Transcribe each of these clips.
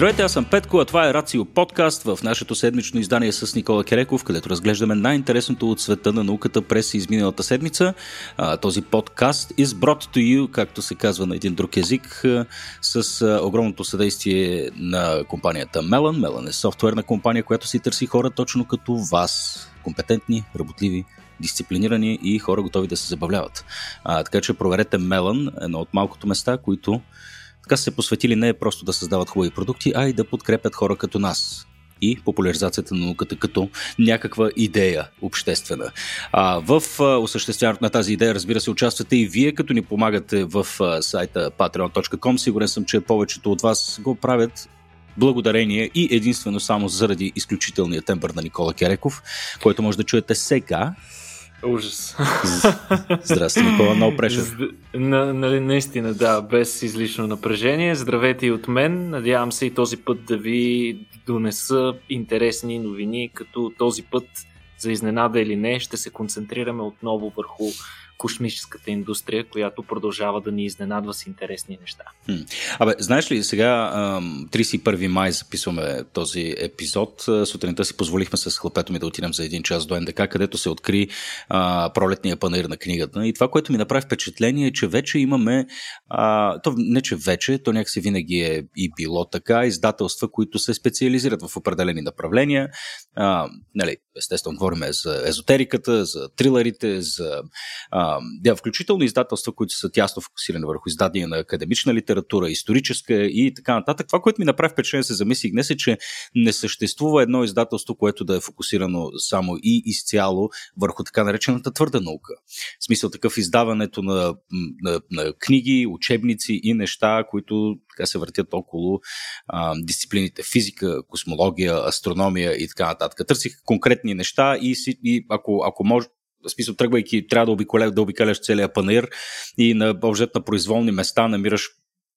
Здравейте, аз съм Петко, а това е Рацио подкаст в нашето седмично издание с Никола Кереков, където разглеждаме най-интересното от света на науката през изминалата седмица. този подкаст is brought to you, както се казва на един друг език, с огромното съдействие на компанията Melon. Melon е софтуерна компания, която си търси хора точно като вас. Компетентни, работливи, дисциплинирани и хора готови да се забавляват. А, така че проверете Melon, едно от малкото места, които така се посветили не е просто да създават хубави продукти, а и да подкрепят хора като нас и популяризацията на науката като някаква идея обществена. А, в осъществяването на тази идея, разбира се, участвате и вие, като ни помагате в сайта patreon.com. Сигурен съм, че повечето от вас го правят благодарение и единствено само заради изключителния тембър на Никола Кереков, който може да чуете сега Ужас. Здрасти, Никола, много прешър. На, нали, наистина, да, без излишно напрежение. Здравейте и от мен. Надявам се и този път да ви донеса интересни новини, като този път за изненада или не ще се концентрираме отново върху космическата индустрия, която продължава да ни изненадва с интересни неща. Абе, знаеш ли, сега 31 май записваме този епизод. Сутринта си позволихме с хлапето ми да отидем за един час до НДК, където се откри а, пролетния панер на книгата. И това, което ми направи впечатление е, че вече имаме, а, то не че вече, то някакси винаги е и било така, издателства, които се специализират в определени направления. А, нали, естествено, говорим за езотериката, за трилерите, за а, да, включително издателства, които са тясно фокусирани върху издадения на академична литература, историческа и така нататък. Това, което ми направи впечатление се замислих днес е, че не съществува едно издателство, което да е фокусирано само и изцяло върху така наречената твърда наука. В смисъл такъв издаването на, на, на книги, учебници и неща, които така се въртят около а, дисциплините физика, космология, астрономия и така нататък. Търсих конкретни неща и, и ако, ако може, смисъл, тръгвайки, трябва да, обиколя, да обикаляш целия панер и на обжет на произволни места намираш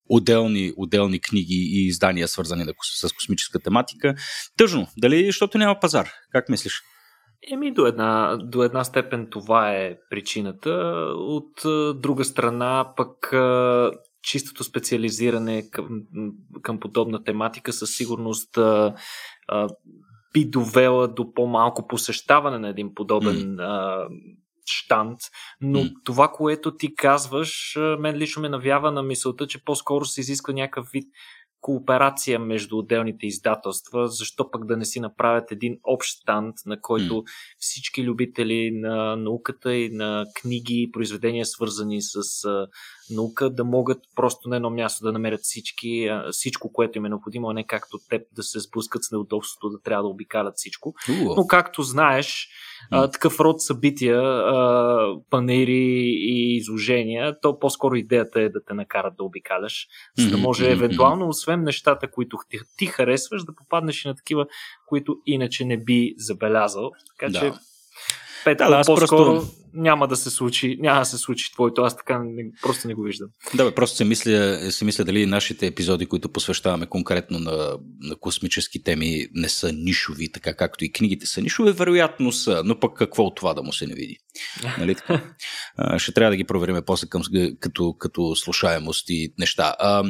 отделни, отделни книги и издания, свързани с космическа тематика. Тъжно. Дали, защото няма пазар? Как мислиш? Еми, до една, до една степен това е причината. От друга страна, пък чистото специализиране към, към подобна тематика със сигурност би довела до по-малко посещаване на един подобен mm. а, штант, но mm. това, което ти казваш, мен лично ме навява на мисълта, че по-скоро се изисква някакъв вид кооперация между отделните издателства, защо пък да не си направят един общ стант, на който mm. всички любители на науката и на книги и произведения, свързани с а, наука, да могат просто на едно място да намерят всички, а, всичко, което им е необходимо, а не както теб да се спускат с неудобството да трябва да обикалят всичко. Uh. Но както знаеш, а, такъв род събития, а, панери и изложения, то по-скоро идеята е да те накарат да обикаляш, за да може евентуално, освен нещата, които ти, ти харесваш, да попаднеш и на такива, които иначе не би забелязал. Така да. че Пет, да, да, по-скоро просто... няма да се случи, няма да се случи твоето, аз така не, просто не го виждам. Да, бе, просто се мисля, се мисля дали нашите епизоди, които посвещаваме конкретно на, на космически теми, не са нишови, така както и книгите са нишови, вероятно са, но пък какво от това да му се не види? Нали така? Ще трябва да ги проверим после към, като, като слушаемост и неща. А,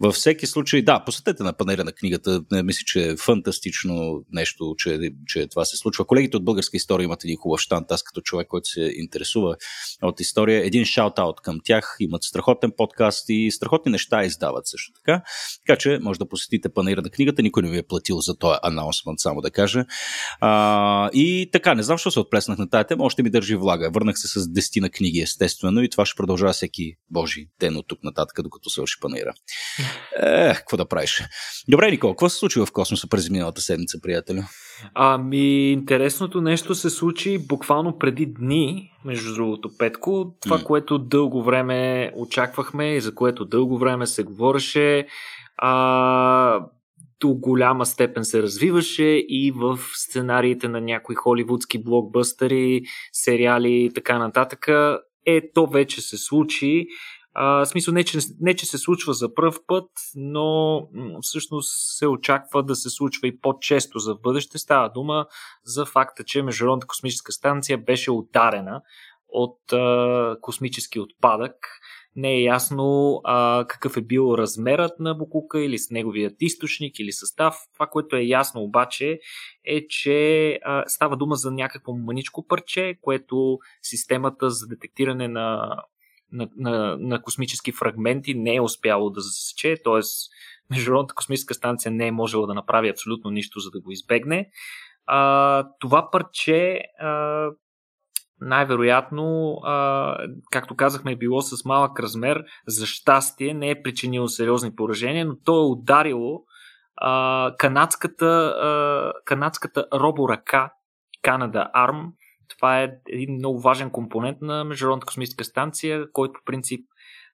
във всеки случай, да, посетете на панера на книгата. Мисля, че е фантастично нещо, че, че това се случва. Колегите от Българска история имат един хубав штант. Аз като човек, който се интересува от история, един шаут-аут към тях. Имат страхотен подкаст и страхотни неща издават също така. Така че може да посетите панера на книгата. Никой не ви е платил за този анаунсмент, само да кажа. А, и така, не знам, защо се отплеснах на тази тема. Още ми държи влага. Върнах се с дестина книги, естествено, и това ще продължава всеки божи ден от тук нататък, докато свърши панера. Е, какво да правиш? Добре, Никол, какво се случи в космоса през миналата седмица, приятелю? Ами, интересното нещо се случи буквално преди дни, между другото, Петко. Това, mm. което дълго време очаквахме и за което дълго време се говореше, а, до голяма степен се развиваше и в сценариите на някои холивудски блокбъстери, сериали и така нататък. Е, то вече се случи. В смисъл не че, не, че се случва за пръв път, но всъщност се очаква да се случва и по-често за бъдеще. Става дума за факта, че Международната космическа станция беше ударена от а, космически отпадък, не е ясно а, какъв е бил размерът на Букука или с неговият източник или състав. Това, което е ясно обаче е, че а, става дума за някакво маничко парче, което системата за детектиране на, на, на, на космически фрагменти не е успяло да засече, т.е. Международната космическа станция не е можела да направи абсолютно нищо, за да го избегне. А, това парче а, най-вероятно, а, както казахме, е било с малък размер. За щастие не е причинило сериозни поражения, но то е ударило а, канадската, а, канадската роборъка Canada Arm. Това е един много важен компонент на Международната космическа станция, който по принцип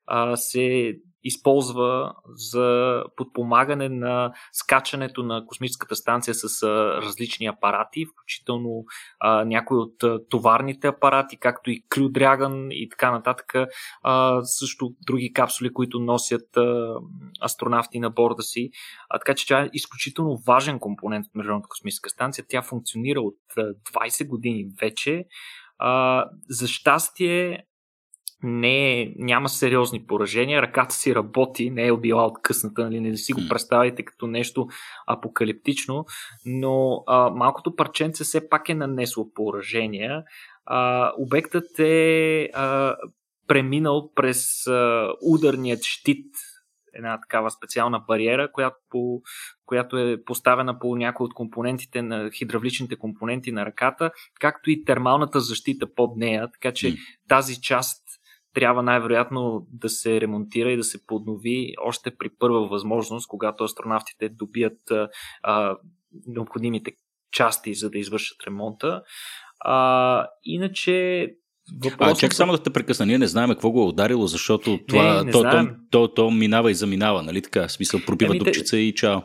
а, се използва за подпомагане на скачането на космическата станция с различни апарати, включително а, някои от а, товарните апарати, както и Crew Dragon и така нататък. А, също други капсули, които носят а, астронавти на борда си. А, така че тя е изключително важен компонент от Международната космическа станция. Тя функционира от а, 20 години вече. А, за щастие, не е, няма сериозни поражения, ръката си работи, не е била откъсната, нали, не си го представите като нещо апокалиптично, но а, малкото парченце все пак е нанесло поражения. А, обектът е а, преминал през а, ударният щит, една такава специална бариера, която, по, която е поставена по някои от компонентите на хидравличните компоненти на ръката, както и термалната защита под нея, така че mm. тази част трябва най-вероятно да се ремонтира и да се поднови още при първа възможност, когато астронавтите добият а, необходимите части, за да извършат ремонта. А, иначе Въпросът... А, чак само да те прекъсна. Ние не знаем какво го е ударило, защото това, не, не то, то, то, то, минава и заминава, нали така? В смисъл, пробива дупчица и чао.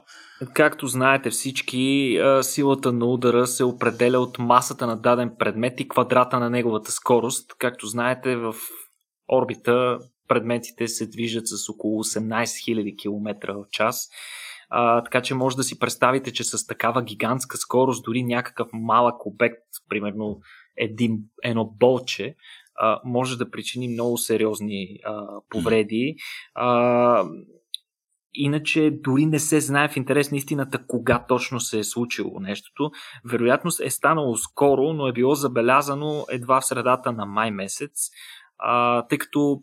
Както знаете всички, силата на удара се определя от масата на даден предмет и квадрата на неговата скорост. Както знаете, в орбита предметите се движат с около 18 000 км в час. А, така че може да си представите, че с такава гигантска скорост дори някакъв малък обект, примерно един, едно болче, а, може да причини много сериозни а, повреди. А, Иначе дори не се знае в интерес на истината кога точно се е случило нещото. Вероятно е станало скоро, но е било забелязано едва в средата на май месец а, тъй като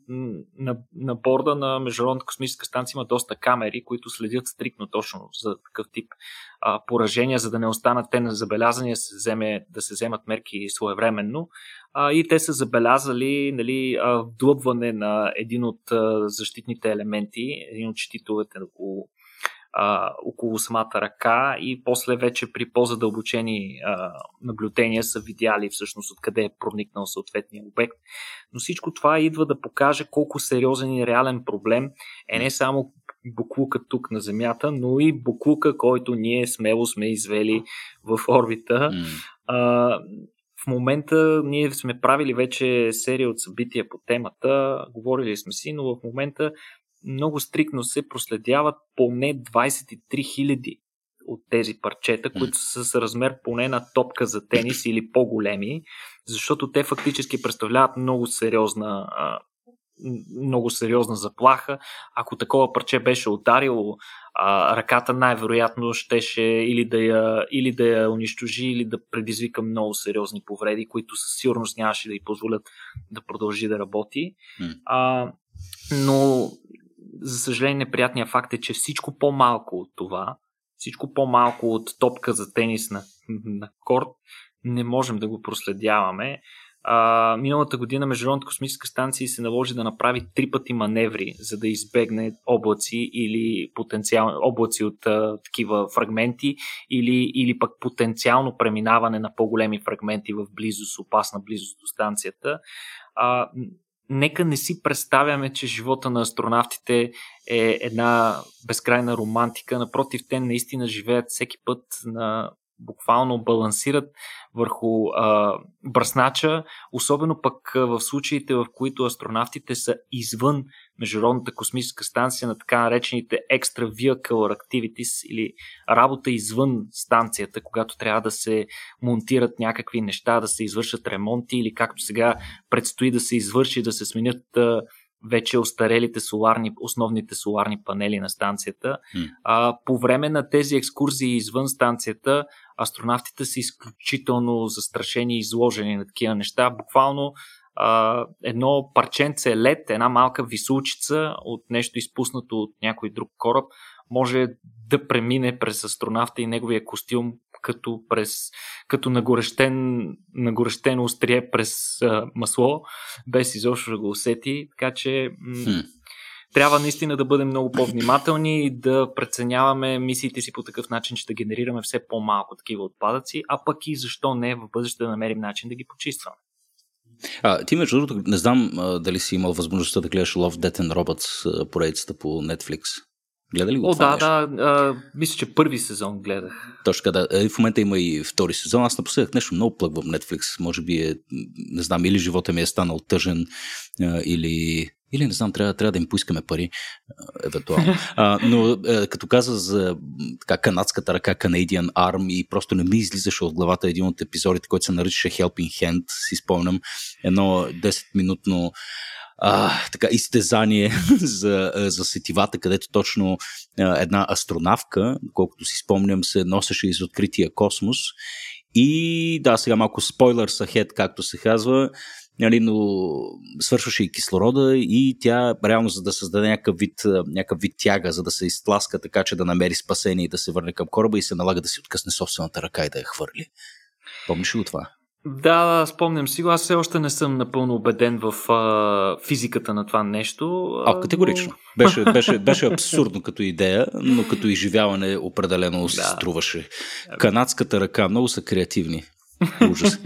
на, на борда на Международната космическа станция има доста камери, които следят стрикно точно за такъв тип а, поражения, за да не останат те незабелязани, да се, вземе, да се вземат мерки своевременно. А, и те са забелязали нали, вдлъбване на един от защитните елементи, един от щитовете около а, около самата ръка и после вече при по-задълбочени а, наблюдения са видяли всъщност откъде е проникнал съответния обект. Но всичко това идва да покаже колко сериозен и реален проблем е не само буклука тук на Земята, но и буклука, който ние смело сме извели в орбита. Mm. А, в момента ние сме правили вече серия от събития по темата, говорили сме си, но в момента много стрикно се проследяват поне 23 000 от тези парчета, които са с размер поне на топка за тенис или по-големи, защото те фактически представляват много сериозна много сериозна заплаха. Ако такова парче беше ударило а, ръката, най-вероятно щеше или да, я, или да я унищожи, или да предизвика много сериозни повреди, които със сигурност нямаше да й позволят да продължи да работи. А, но за съжаление, неприятният факт е, че всичко по-малко от това, всичко по-малко от топка за тенис на, на корт, не можем да го проследяваме. А, миналата година Международната космическа станция се наложи да направи три пъти маневри, за да избегне облаци или потенциал, облаци от а, такива фрагменти или, или пък потенциално преминаване на по-големи фрагменти в близост, опасна близост до станцията. А, нека не си представяме, че живота на астронавтите е една безкрайна романтика. Напротив, те наистина живеят всеки път на буквално балансират върху а, бръснача, особено пък в случаите, в които астронавтите са извън Международната космическа станция на така наречените Extra Vehicle Activities или работа извън станцията, когато трябва да се монтират някакви неща, да се извършат ремонти или както сега предстои да се извърши, да се сменят а, вече остарелите соларни, основните соларни панели на станцията. Mm. А, по време на тези екскурзии извън станцията, астронавтите са изключително застрашени и изложени на такива неща. Буквално а, едно парченце лед, една малка висулчица от нещо изпуснато от някой друг кораб, може да премине през астронавта и неговия костюм като, през, като нагорещен, нагорещено острие през а, масло, без изобщо да го усети. Така че м- трябва наистина да бъдем много по-внимателни и да преценяваме мисиите си по такъв начин, че да генерираме все по-малко такива отпадъци, а пък и защо не в бъдеще да намерим начин да ги почистваме. А, ти между другото, не знам а, дали си имал възможността да гледаш Love, Death and Robots поредицата по Netflix. Гледа ли го? О, да, да. А, мисля, че първи сезон гледах. Точно така, да. Е, в момента има и втори сезон. Аз напоследък нещо много плъгвам Netflix. Може би е, не знам, или живота ми е станал тъжен, или или не знам, трябва, трябва да им поискаме пари, евентуално. А, но е, като каза за така, канадската ръка Canadian Arm и просто не ми излизаше от главата един от епизодите, който се наричаше Helping Hand, си спомням, едно 10-минутно а, така, изтезание за, за сетивата, където точно а, една астронавка, колкото си спомням, се носеше из открития космос. И да, сега малко спойлер сахет, както се казва, нали, но свършваше и кислорода и тя реално за да създаде някакъв вид, някакъв вид тяга, за да се изтласка така, че да намери спасение и да се върне към кораба и се налага да си откъсне собствената ръка и да я хвърли. Помниш ли го това? Да, спомням си го. Аз все още не съм напълно убеден в а, физиката на това нещо. А, категорично. Но... Беше, беше, беше абсурдно като идея, но като изживяване определено да. струваше. Канадската ръка, много са креативни. Ужас.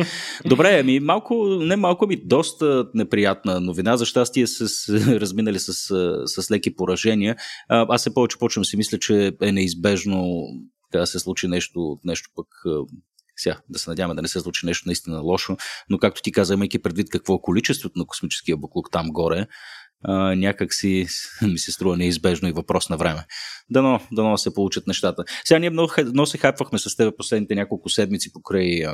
Добре, ами малко, не малко, ами доста неприятна новина. За щастие с, разминали с, с леки поражения. Аз се повече почвам си мисля, че е неизбежно да се случи нещо, нещо пък сега, да се надяваме да не се случи нещо наистина лошо, но както ти каза, имайки предвид какво е количеството на космическия буклук там горе, а, някак си ми се струва неизбежно и въпрос на време. Дано, дано се получат нещата. Сега ние много, много се хайпвахме с теб последните няколко седмици покрай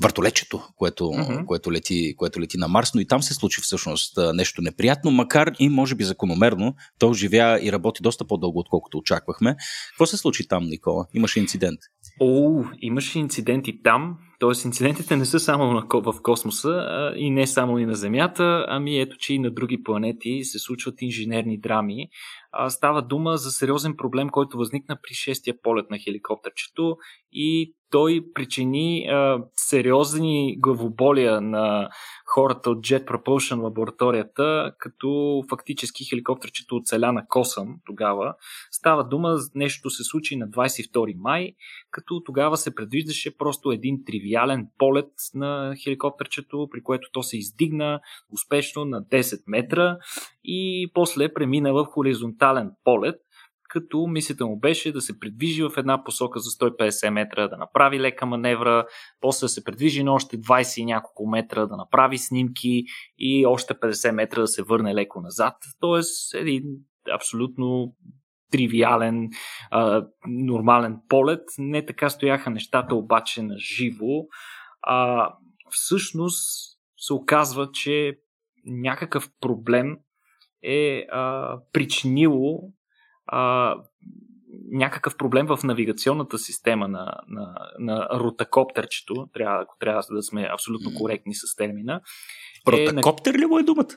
въртолечето, което, mm-hmm. което, лети, което лети на Марс, но и там се случи всъщност нещо неприятно, макар и може би закономерно. То живя и работи доста по-дълго, отколкото очаквахме. Какво се случи там, Никола? Имаше инцидент? О, имаше инциденти там. Тоест, инцидентите не са само в космоса а и не само и на Земята, ами ето, че и на други планети се случват инженерни драми. А, става дума за сериозен проблем, който възникна при шестия полет на хеликоптерчето и той причини а, сериозни главоболия на хората от Jet Propulsion лабораторията, като фактически хеликоптерчето оцеля на косъм тогава. Става дума, нещо се случи на 22 май, като тогава се предвиждаше просто един тривиален полет на хеликоптерчето, при което то се издигна успешно на 10 метра и после премина в хоризонтален полет, като мисията му беше да се придвижи в една посока за 150 метра, да направи лека маневра, после да се придвижи на още 20 и няколко метра, да направи снимки и още 50 метра да се върне леко назад. Тоест един абсолютно тривиален, а, нормален полет. Не така стояха нещата обаче на живо. А, всъщност се оказва, че някакъв проблем е а, причинило а, някакъв проблем в навигационната система на, на, на ротакоптерчето, трябва, ако трябва да сме абсолютно коректни с термина. Ротакоптер е, ли му е думата?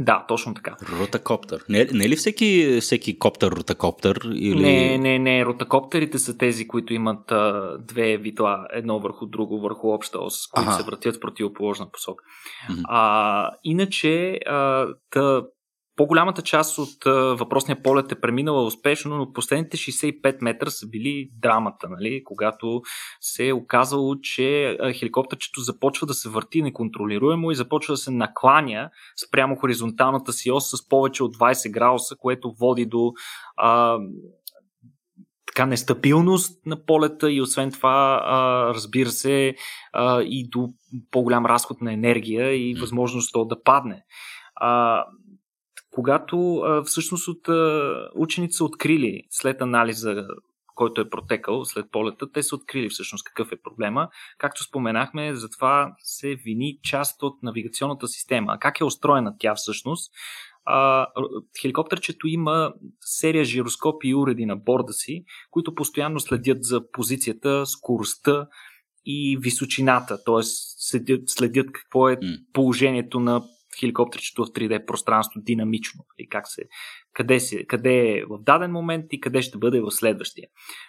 Да, точно така. Ротакоптер. Не, не е ли всеки, всеки коптер ротакоптер? Или... Не, не, не. Ротакоптерите са тези, които имат а, две витла, едно върху друго, върху обща ос, които ага. се въртят в противоположна посока. Mm-hmm. А, иначе, а, та, по-голямата част от въпросния полет е преминала успешно, но последните 65 метра са били драмата, нали? когато се е оказало, че хеликоптерчето започва да се върти неконтролируемо и започва да се накланя спрямо хоризонталната си ос с повече от 20 градуса, което води до а, така нестабилност на полета и освен това, а, разбира се, а, и до по-голям разход на енергия и възможност то да падне. А, когато а, всъщност от а, учените са открили след анализа, който е протекал след полета, те са открили всъщност какъв е проблема. Както споменахме, затова се вини част от навигационната система. А как е устроена тя всъщност? а, хеликоптерчето има серия жироскопи и уреди на борда си, които постоянно следят за позицията, скоростта и височината, т.е. Следят, следят какво е положението на хеликоптерчето в 3D пространство динамично. И как се, къде, се, къде е в даден момент и къде ще бъде в следващия.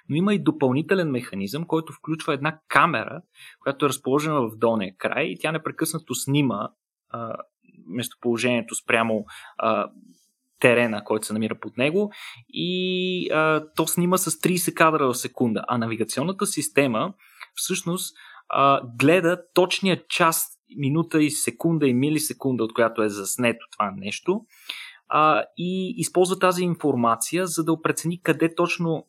Но има и допълнителен механизъм, който включва една камера, която е разположена в долния край и тя непрекъснато снима а, местоположението спрямо а, терена, който се намира под него и а, то снима с 30 кадра в секунда. А навигационната система всъщност а, гледа точния час, минута и секунда и милисекунда, от която е заснето това нещо а, и използва тази информация, за да прецени къде точно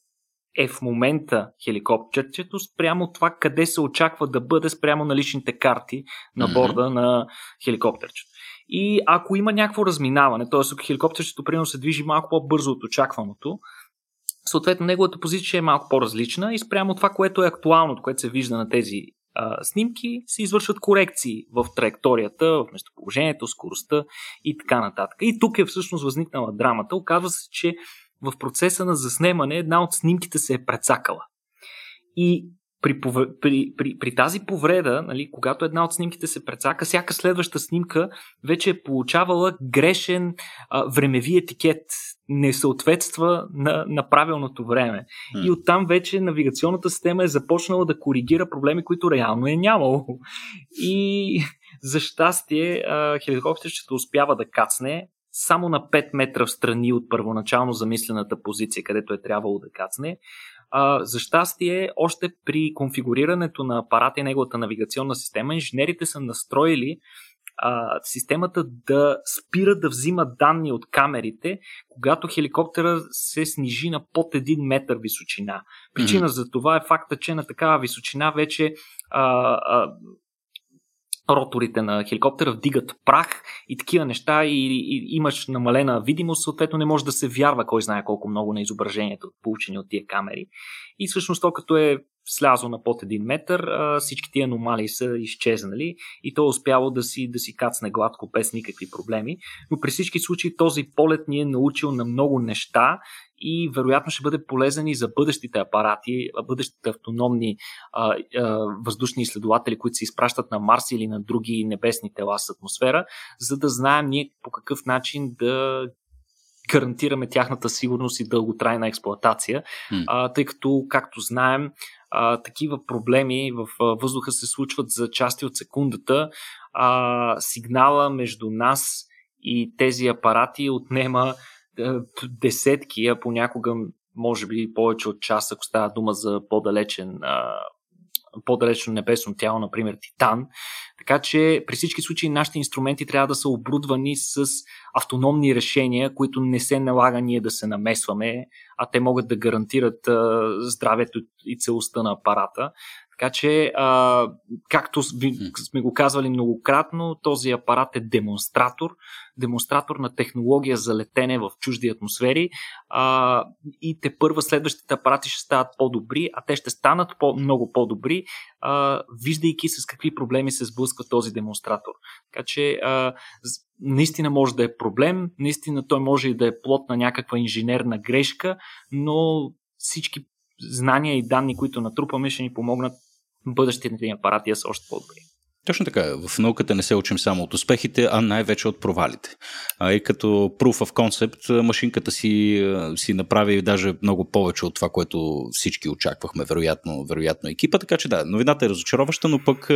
е в момента хеликоптерчето спрямо това къде се очаква да бъде спрямо на личните карти на борда mm-hmm. на хеликоптерчето. И ако има някакво разминаване, т.е. ако хеликоптерчето примерно се движи малко по-бързо от очакваното, съответно неговата позиция е малко по-различна и спрямо това, което е актуалното, което се вижда на тези а, снимки, се извършват корекции в траекторията, в местоположението, скоростта и така нататък. И тук е всъщност възникнала драмата. Оказва се, че в процеса на заснемане една от снимките се е прецакала. И при, при, при, при тази повреда, нали, когато една от снимките се прецака, всяка следваща снимка вече е получавала грешен а, времеви етикет, не съответства на, на правилното време. Mm. И оттам вече навигационната система е започнала да коригира проблеми, които реално е нямало. И за щастие, хеликоптерчето успява да кацне само на 5 метра в страни от първоначално замислената позиция, където е трябвало да кацне. А, за щастие, още при конфигурирането на апарата и неговата навигационна система, инженерите са настроили а, системата да спира да взима данни от камерите, когато хеликоптера се снижи на под 1 метър височина. Причина mm-hmm. за това е факта, че на такава височина вече а, а, роторите на хеликоптера вдигат прах и такива неща и, и имаш намалена видимост, съответно не може да се вярва кой знае колко много на изображението, получени от тия камери. И всъщност то като е слязло на под един метър, всички тия аномалии са изчезнали и то е успяло да си, да си кацне гладко без никакви проблеми. Но при всички случаи този полет ни е научил на много неща и вероятно ще бъде полезен и за бъдещите апарати, бъдещите автономни а, а, въздушни изследователи, които се изпращат на Марс или на други небесни тела с атмосфера, за да знаем ние по какъв начин да гарантираме тяхната сигурност и дълготрайна експлоатация, mm. а, тъй като, както знаем, а, такива проблеми в а, въздуха се случват за части от секундата. А, сигнала между нас и тези апарати отнема а, десетки, а понякога може би повече от час, ако става дума за по-далечен а, по-далечно небесно тяло, например Титан. Така че при всички случаи нашите инструменти трябва да са оборудвани с автономни решения, които не се налага ние да се намесваме, а те могат да гарантират здравето и целостта на апарата. Така че, а, както сме го казвали многократно, този апарат е демонстратор, демонстратор на технология за летене в чужди атмосфери. А, и те първа следващите апарати ще стават по-добри, а те ще станат по- много по-добри, а, виждайки с какви проблеми се сблъсква този демонстратор. Така че, а, наистина може да е проблем, наистина той може и да е плод на някаква инженерна грешка, но всички знания и данни, които натрупаме, ще ни помогнат бъдещите ни апарати са още по-добри. Точно така. В науката не се учим само от успехите, а най-вече от провалите. А и като proof of concept, машинката си, си направи даже много повече от това, което всички очаквахме, вероятно, вероятно екипа. Така че да, новината е разочароваща, но пък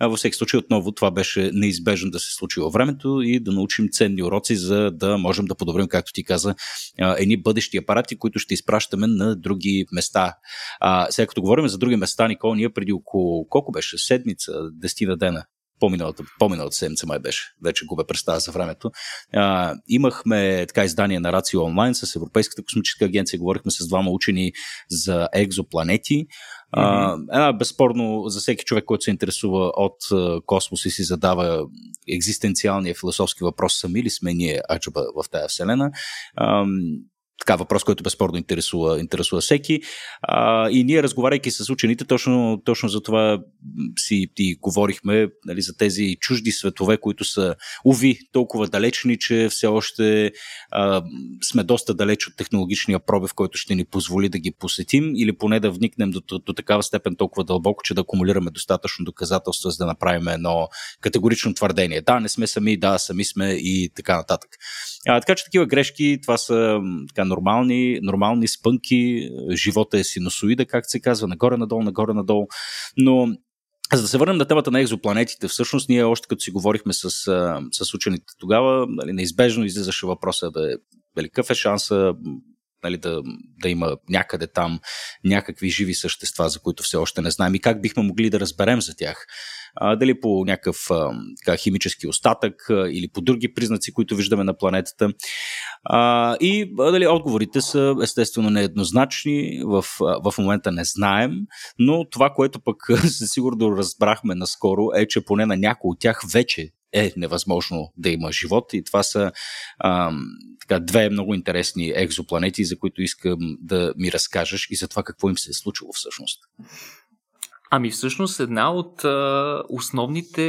във всеки случай отново това беше неизбежно да се случи във времето и да научим ценни уроци, за да можем да подобрим, както ти каза, едни бъдещи апарати, които ще изпращаме на други места. А, сега като говорим за други места, Никол, ние преди около колко беше? Седмица, десетина дена по-миналата, по-миналата седмица май беше, вече губя представа за времето. А, имахме така издание на Рацио онлайн с Европейската космическа агенция, говорихме с двама учени за екзопланети. А, една безспорно за всеки човек, който се интересува от космос и си задава екзистенциалния философски въпрос, сами ли сме ние аджаба в тази вселена. А, така въпрос, който безспорно интересува, интересува всеки. А, и ние, разговаряйки с учените, точно, точно за това си и говорихме нали, за тези чужди светове, които са, уви, толкова далечни, че все още а, сме доста далеч от технологичния пробив, който ще ни позволи да ги посетим или поне да вникнем до, до, такава степен толкова дълбоко, че да акумулираме достатъчно доказателства, за да направим едно категорично твърдение. Да, не сме сами, да, сами сме и така нататък. А, така че такива грешки, това са така, нормални, нормални спънки, живота е синусоида, както се казва, нагоре-надолу, нагоре-надолу, но за да се върнем на темата на екзопланетите, всъщност ние още като си говорихме с, с учените тогава, нали, неизбежно излизаше въпроса, бе, бе какъв е шанса нали, да, да има някъде там някакви живи същества, за които все още не знаем и как бихме могли да разберем за тях дали по някакъв а, химически остатък а, или по други признаци, които виждаме на планетата. А, и а, дали отговорите са естествено нееднозначни, в, а, в момента не знаем, но това, което пък със сигурно разбрахме наскоро е, че поне на някои от тях вече е невъзможно да има живот и това са а, така, две много интересни екзопланети, за които искам да ми разкажеш и за това какво им се е случило всъщност. Ами всъщност една от а, основните,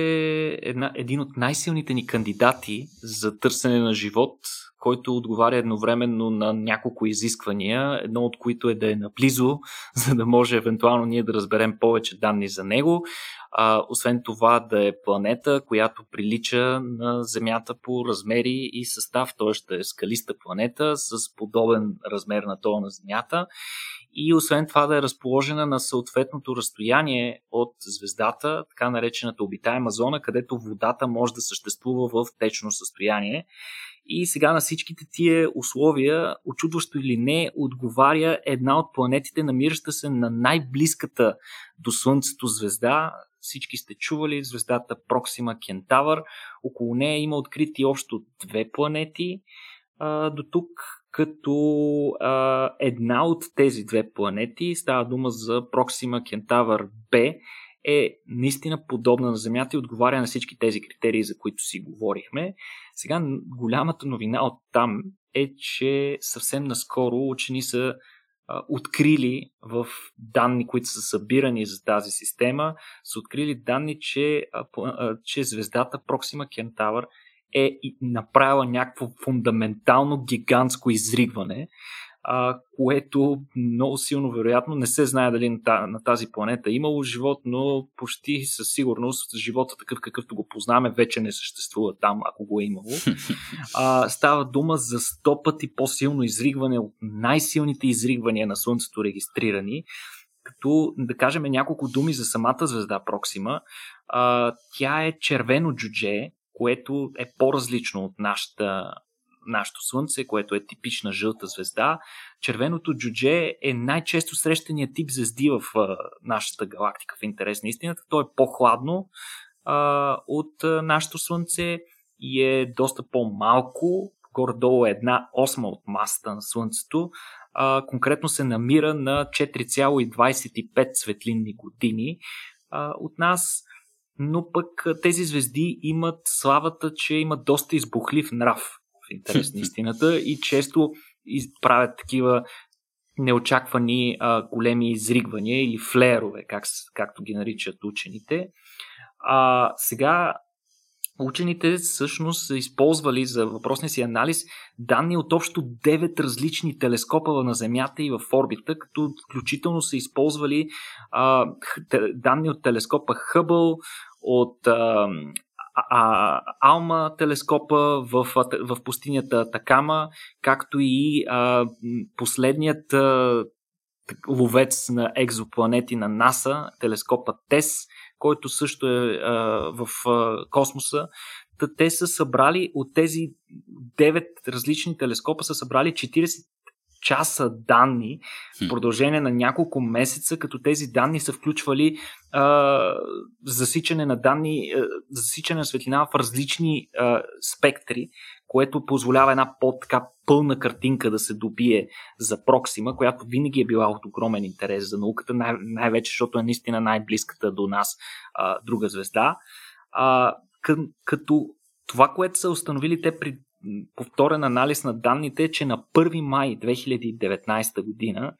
една, един от най-силните ни кандидати за търсене на живот, който отговаря едновременно на няколко изисквания, едно от които е да е наблизо, за да може евентуално ние да разберем повече данни за него. А, освен това да е планета, която прилича на Земята по размери и състав, т.е. да е скалиста планета с подобен размер на това на Земята и освен това да е разположена на съответното разстояние от звездата, така наречената обитаема зона, където водата може да съществува в течно състояние. И сега на всичките тия условия, очудващо или не, отговаря една от планетите, намираща се на най-близката до Слънцето звезда. Всички сте чували звездата Проксима Кентавър. Около нея има открити общо две планети. До тук като а, една от тези две планети, става дума за Proxima Centaur B, е наистина подобна на Земята и отговаря на всички тези критерии, за които си говорихме. Сега голямата новина от там е, че съвсем наскоро учени са а, открили в данни, които са събирани за тази система, са открили данни, че, а, а, че звездата Proxima Centaur е направила някакво фундаментално гигантско изригване, а, което много силно вероятно не се знае дали на тази планета е имало живот, но почти със сигурност живота такъв какъвто го познаваме вече не съществува там, ако го е имало. А, става дума за 100 пъти по-силно изригване от най-силните изригвания на Слънцето регистрирани, като да кажем няколко думи за самата звезда Проксима. А, тя е червено джудже, което е по-различно от нашата, нашето Слънце, което е типична жълта звезда. Червеното джудже е най-често срещания тип звезди в а, нашата галактика, в интерес на истината. То е по-хладно а, от а, нашето Слънце и е доста по-малко, горе-долу е една осма от масата на Слънцето. А, конкретно се намира на 4,25 светлинни години а, от нас но пък тези звезди имат славата, че имат доста избухлив нрав, в интерес на истината, и често правят такива неочаквани а, големи изригвания или флерове, как, както ги наричат учените. А, сега Учените всъщност са използвали за въпросния си анализ данни от общо 9 различни телескопа на Земята и в орбита, като включително са използвали а, данни от телескопа Хъбъл, от а, а, Алма телескопа в, в пустинята Такама, както и а, последният а, ловец на екзопланети на НАСА, телескопа ТЕС, който също е а, в а, космоса. Та те са събрали от тези 9 различни телескопа са събрали 40 часа данни в продължение на няколко месеца, като тези данни са включвали а, засичане на данни, а, засичане на светлина в различни а, спектри, което позволява една по-така пълна картинка да се добие за Проксима, която винаги е била от огромен интерес за науката, най- най-вече, защото е наистина най-близката до нас а, друга звезда. А, къ- като това, което са установили те при повторен анализ на данните е, че на 1 май 2019 година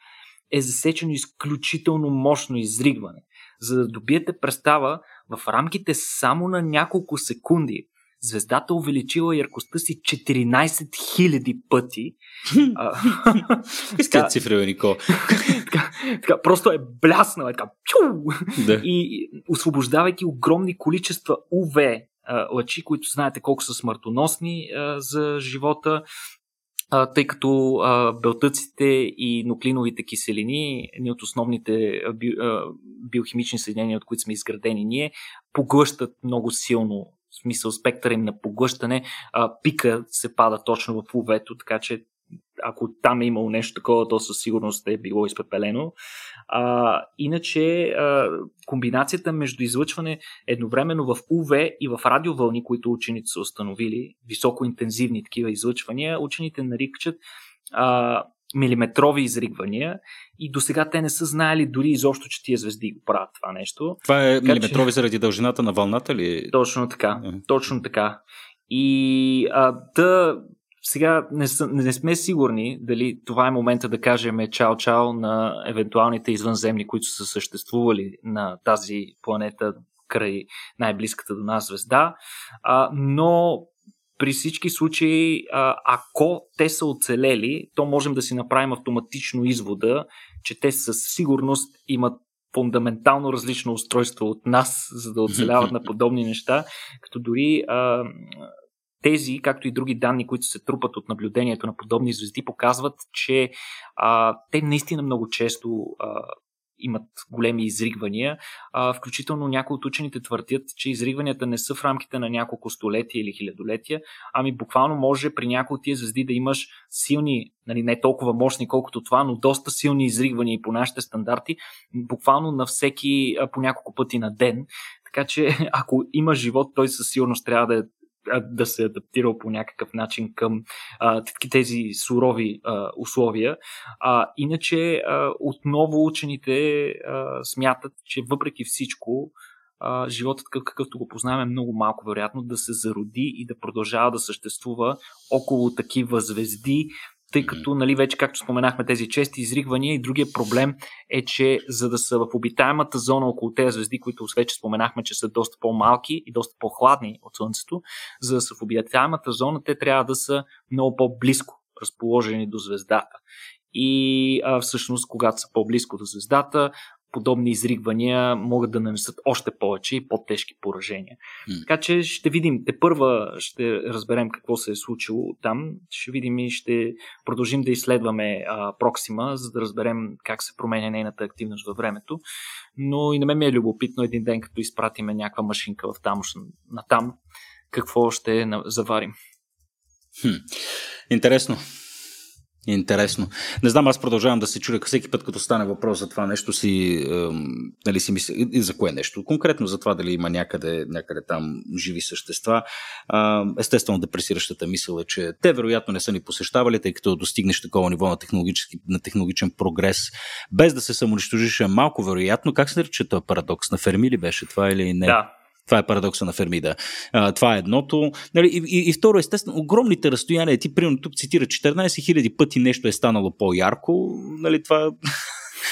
е засечено изключително мощно изригване. За да добиете представа, в рамките само на няколко секунди звездата увеличила яркостта си 14 000 пъти. Какви цифри, Нико? просто е бляснала, така, да. и освобождавайки огромни количества UV лъчи, които знаете колко са смъртоносни за живота, тъй като белтъците и нуклиновите киселини, ни от основните биохимични съединения, от които сме изградени ние, поглъщат много силно в смисъл спектър им на поглъщане, а, пика се пада точно в увето, така че ако там е имало нещо такова, то със сигурност е било изпепелено. А, иначе а, комбинацията между излъчване едновременно в УВ и в радиовълни, които учените са установили, високоинтензивни такива излъчвания, учените наричат а, милиметрови изригвания и до сега те не са знаели дори изобщо, че тия звезди го правят това нещо. Това е така, милиметрови че... заради дължината на вълната ли? Точно така, uh-huh. точно така. И а, да, сега не, са, не сме сигурни дали това е момента да кажем чао-чао на евентуалните извънземни, които са съществували на тази планета край най-близката до нас звезда, а, но при всички случаи, ако те са оцелели, то можем да си направим автоматично извода, че те със сигурност имат фундаментално различно устройство от нас, за да оцеляват на подобни неща, като дори тези, както и други данни, които се трупат от наблюдението на подобни звезди, показват, че а, те наистина много често а, имат големи изригвания. А, включително някои от учените твърдят, че изригванията не са в рамките на няколко столетия или хилядолетия, ами буквално може при някои от тия звезди да имаш силни, нали, не толкова мощни колкото това, но доста силни изригвания по нашите стандарти, буквално на всеки по няколко пъти на ден. Така че ако има живот, той със сигурност трябва да е да се адаптира по някакъв начин към а, тези сурови а, условия. А, иначе а, отново учените а, смятат, че въпреки всичко а, животът какъвто го познаваме е много малко вероятно да се зароди и да продължава да съществува около такива звезди, тъй като, нали, вече както споменахме тези чести изригвания и другия проблем е, че за да са в обитаемата зона около тези звезди, които вече споменахме, че са доста по-малки и доста по-хладни от Слънцето, за да са в обитаемата зона, те трябва да са много по-близко разположени до звездата. И а, всъщност, когато са по-близко до звездата, подобни изригвания могат да нанесат още повече и по-тежки поражения. Mm. Така че ще видим, те първа ще разберем какво се е случило там, ще видим и ще продължим да изследваме а, Проксима, за да разберем как се променя нейната активност във времето. Но и на мен ми е любопитно един ден, като изпратиме някаква машинка в там, на там, какво ще заварим. Хм. Интересно. Интересно. Не знам, аз продължавам да се чудя всеки път, като стане въпрос за това нещо си, е, нали си мисля, и за кое нещо. Конкретно за това дали има някъде, някъде там живи същества. Е, естествено, депресиращата мисъл е, че те вероятно не са ни посещавали, тъй като достигнеш такова ниво на, технологически, на технологичен прогрес, без да се самоунищожиш е малко вероятно. Как се нарича този парадокс? На Ферми ли беше това или не? Да, това е парадокса на Фермида. А, това е едното. Нали, и, и, и второ, естествено, огромните разстояния. Ти, примерно, тук цитира 14 000 пъти нещо е станало по-ярко. Нали, това...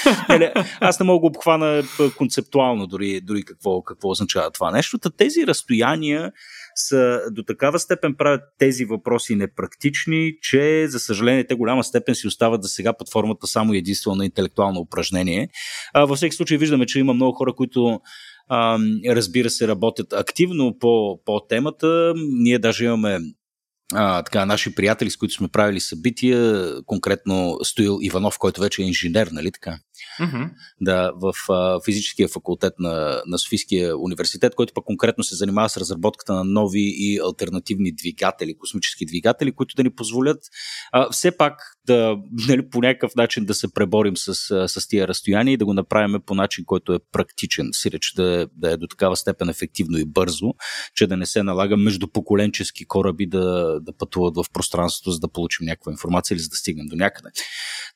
нали, аз не мога да обхвана концептуално дори, дори какво, какво означава това нещо. Та тези разстояния са до такава степен правят тези въпроси непрактични, че за съжаление те голяма степен си остават за сега под формата само единствено на интелектуално упражнение. А, във всеки случай виждаме, че има много хора, които разбира се, работят активно по, по темата. Ние даже имаме а, така, наши приятели, с които сме правили събития, конкретно Стоил Иванов, който вече е инженер, нали така? Mm-hmm. Да, в а, физическия факултет на, на Софийския университет, който пък конкретно се занимава с разработката на нови и альтернативни двигатели, космически двигатели, които да ни позволят а, все пак да нали, по някакъв начин да се преборим с, с тия разстояния и да го направим по начин, който е практичен, сиреч да, да е до такава степен ефективно и бързо, че да не се налага междупоколенчески кораби да, да пътуват в пространството, за да получим някаква информация или за да стигнем до някъде.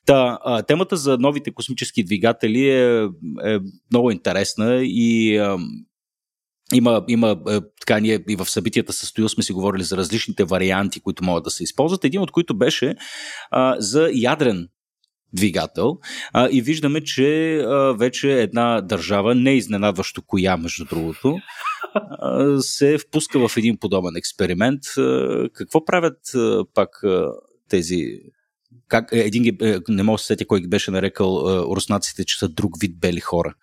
Та, а, темата за новите космически двигатели е, е много интересна и а, има, има така, ние и в събитията с Стоил сме си говорили за различните варианти, които могат да се използват. Един от които беше а, за ядрен двигател а, и виждаме, че а, вече една държава, не изненадващо коя, между другото, а, се впуска в един подобен експеримент. А, какво правят а, пак а, тези как, е, един ги, е, не мога да се сетя кой ги беше нарекал руснаците, че са друг вид бели хора.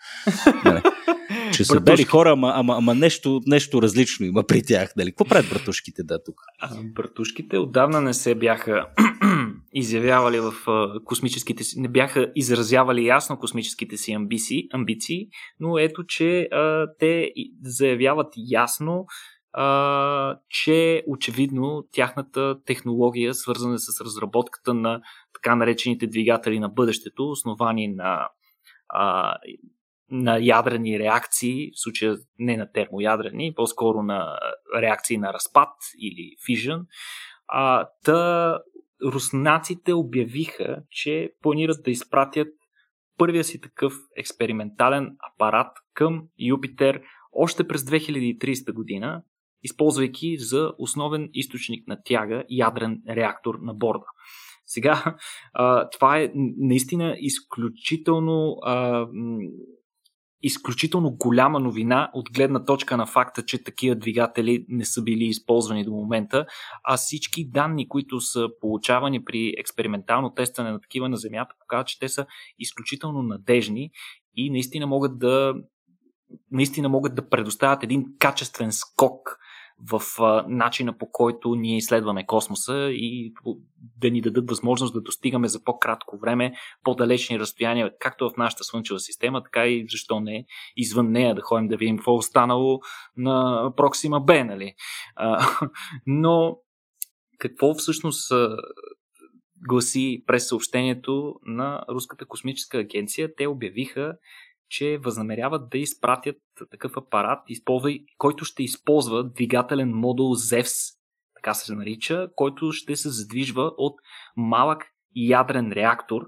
че са бели хора, ама, ама, ама нещо, нещо различно има при тях. Дали? Какво правят братушките да тук? Братушките отдавна не се бяха изявявали в космическите си, не бяха изразявали ясно космическите си амбиции, амбиции но ето, че а, те заявяват ясно, че очевидно тяхната технология, свързана с разработката на така наречените двигатели на бъдещето, основани на а, на ядрени реакции, в случая не на термоядрени, по-скоро на реакции на разпад или фижън. А, та руснаците обявиха, че планират да изпратят първия си такъв експериментален апарат към Юпитер още през 2030 година, използвайки за основен източник на тяга ядрен реактор на борда. Сега, това е наистина изключително изключително голяма новина от гледна точка на факта, че такива двигатели не са били използвани до момента, а всички данни, които са получавани при експериментално тестване на такива на Земята, показват, че те са изключително надежни и наистина могат да наистина могат да предоставят един качествен скок в а, начина по който ние изследваме космоса и да ни дадат възможност да достигаме за по-кратко време по-далечни разстояния, както в нашата Слънчева система, така и защо не извън нея да ходим да видим какво е останало на Проксима Б, нали? А, но какво всъщност гласи през съобщението на Руската космическа агенция? Те обявиха, че възнамеряват да изпратят такъв апарат, който ще използва двигателен модул ZEVS, така се нарича, който ще се задвижва от малък ядрен реактор.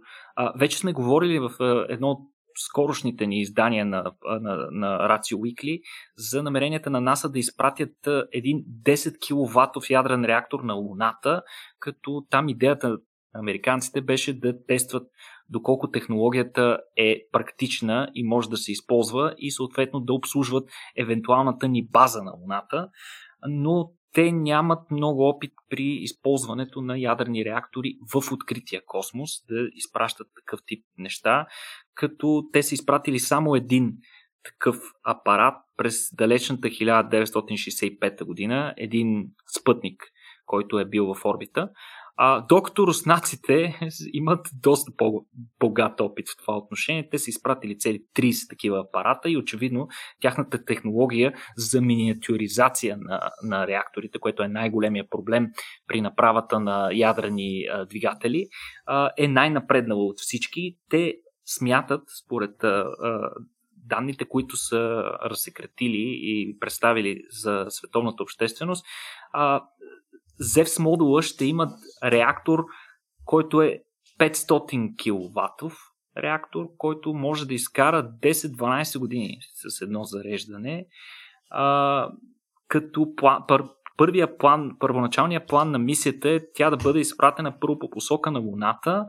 вече сме говорили в едно от скорошните ни издания на, на, на Ratio Weekly за намеренията на НАСА да изпратят един 10 кВт ядрен реактор на Луната, като там идеята на американците беше да тестват доколко технологията е практична и може да се използва и съответно да обслужват евентуалната ни база на Луната, но те нямат много опит при използването на ядрени реактори в открития космос, да изпращат такъв тип неща, като те са изпратили само един такъв апарат през далечната 1965 година, един спътник, който е бил в орбита. А, докато руснаците имат доста по-богат опит в това отношение, те са изпратили цели 30 такива апарата и очевидно тяхната технология за миниатюризация на, на реакторите, което е най-големия проблем при направата на ядрени а, двигатели, а, е най-напреднала от всички. Те смятат, според а, данните, които са разсекретили и представили за световната общественост, а, Zevs модула ще имат реактор, който е 500 кВт реактор, който може да изкара 10-12 години с едно зареждане. А, като план, пър, първия план, първоначалният план на мисията е тя да бъде изпратена първо по посока на Луната,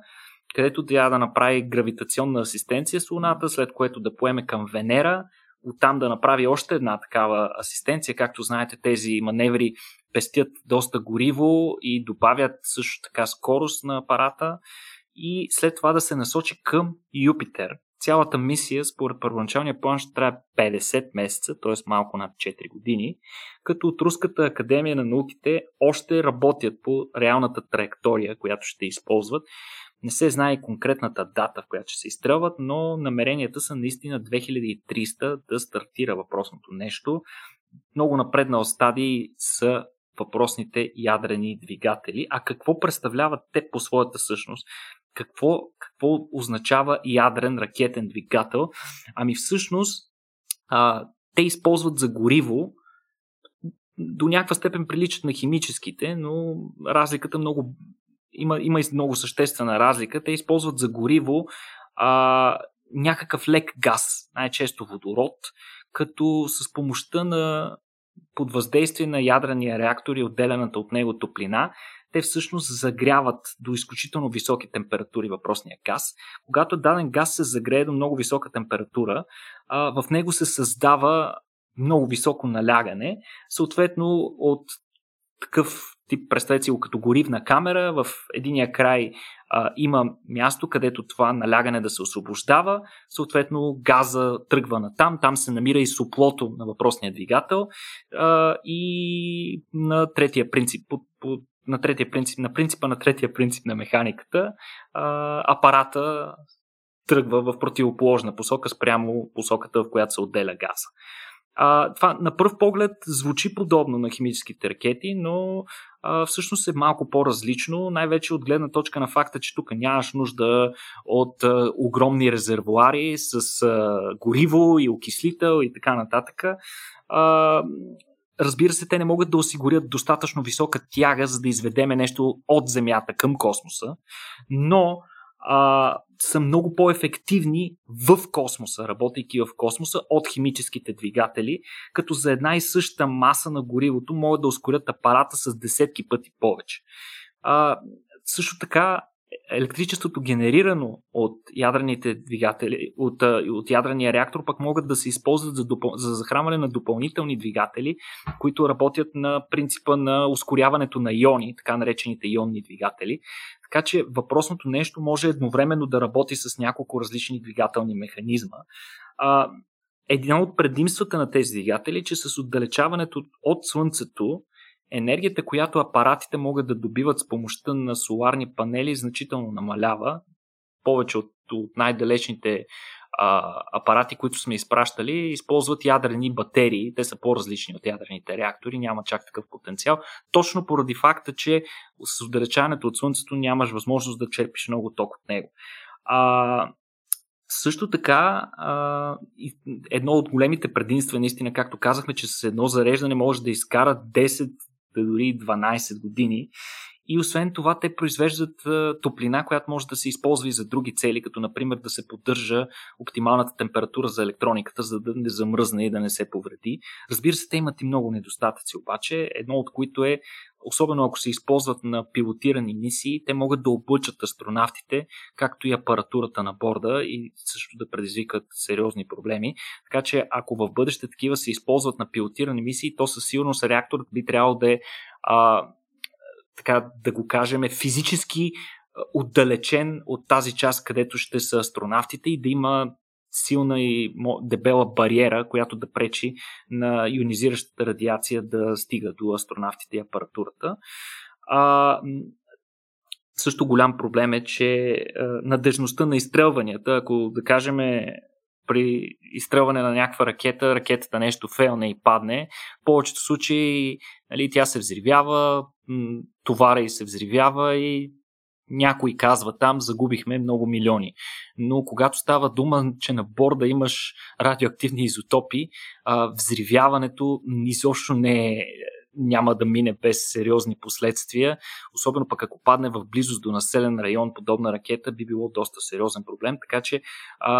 където трябва да направи гравитационна асистенция с Луната, след което да поеме към Венера, оттам да направи още една такава асистенция. Както знаете, тези маневри пестят доста гориво и добавят също така скорост на апарата и след това да се насочи към Юпитер. Цялата мисия, според първоначалния план, ще трябва 50 месеца, т.е. малко над 4 години, като от Руската академия на науките още работят по реалната траектория, която ще използват. Не се знае конкретната дата, в която ще се изстрелват, но намеренията са наистина 2300 да стартира въпросното нещо. Много напреднал стадии са въпросните ядрени двигатели. А какво представляват те по своята същност? Какво, какво означава ядрен ракетен двигател? Ами всъщност а, те използват за гориво до някаква степен приличат на химическите, но разликата много има, има много съществена разлика. Те използват за гориво а, някакъв лек газ, най-често водород, като с помощта на под въздействие на ядрения реактор и отделената от него топлина, те всъщност загряват до изключително високи температури въпросния газ. Когато даден газ се загрее до много висока температура, в него се създава много високо налягане. Съответно, от такъв тип, представете си го като горивна камера, в единия край а, има място, където това налягане да се освобождава, съответно газа тръгва на там, там се намира и суплото на въпросния двигател а, и на третия принцип, по, по, на третия принцип, на принципа на третия принцип на механиката, а, апарата тръгва в противоположна посока спрямо посоката, в която се отделя газа. А, това на пръв поглед звучи подобно на химическите ракети, но а, всъщност е малко по-различно, най-вече от гледна точка на факта, че тук нямаш нужда от а, огромни резервуари с а, гориво и окислител и така нататък. А, разбира се, те не могат да осигурят достатъчно висока тяга, за да изведеме нещо от Земята към космоса, но а, са много по-ефективни в космоса, работейки в космоса от химическите двигатели, като за една и съща маса на горивото могат да ускорят апарата с десетки пъти повече. А, също така, електричеството генерирано от ядрените двигатели, от, от ядрения реактор, пък могат да се използват за, допъл... за захранване на допълнителни двигатели, които работят на принципа на ускоряването на иони, така наречените ионни двигатели. Така че въпросното нещо може едновременно да работи с няколко различни двигателни механизма. А, едно от предимствата на тези двигатели е, че с отдалечаването от Слънцето, енергията, която апаратите могат да добиват с помощта на соларни панели, значително намалява. Повече от, от най-далечните а, апарати, които сме изпращали, използват ядрени батерии. Те са по-различни от ядрените реактори, няма чак такъв потенциал. Точно поради факта, че с отдалечаването от Слънцето нямаш възможност да черпиш много ток от него. А, също така, едно от големите предимства, наистина, както казахме, че с едно зареждане може да изкара 10 дори 12 години и освен това, те произвеждат топлина, която може да се използва и за други цели, като например да се поддържа оптималната температура за електрониката, за да не замръзне и да не се повреди. Разбира се, те имат и много недостатъци, обаче едно от които е особено ако се използват на пилотирани мисии, те могат да облъчат астронавтите, както и апаратурата на борда и също да предизвикат сериозни проблеми. Така че ако в бъдеще такива се използват на пилотирани мисии, то със сигурност реакторът би трябвало да е така да го кажем, физически отдалечен от тази част, където ще са астронавтите и да има силна и дебела бариера, която да пречи на ионизиращата радиация да стига до астронавтите и апаратурата. А, също голям проблем е, че а, надежността на изстрелванията, ако да кажем при изстрелване на някаква ракета, ракетата нещо фейлне и падне, в повечето случаи нали, тя се взривява, товара и се взривява и някой казва там, загубихме много милиони. Но когато става дума, че на борда имаш радиоактивни изотопи, взривяването изобщо не е няма да мине без сериозни последствия. Особено пък ако падне в близост до населен район подобна ракета, би било доста сериозен проблем. Така че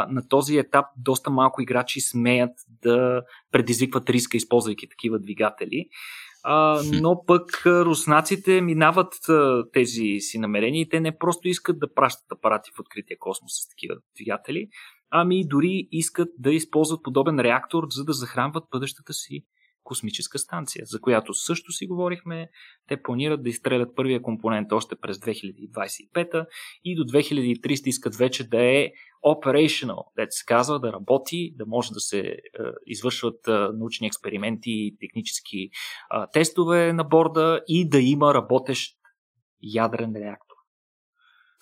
на този етап доста малко играчи смеят да предизвикват риска, използвайки такива двигатели. А, но пък руснаците минават а, тези си намерения и те не просто искат да пращат апарати в открития космос с такива двигатели, ами дори искат да използват подобен реактор, за да захранват бъдещата си космическа станция, за която също си говорихме. Те планират да изстрелят първия компонент още през 2025 и до 2300 искат вече да е operational, да се казва, да работи, да може да се е, извършват е, научни експерименти технически е, тестове на борда и да има работещ ядрен реактор.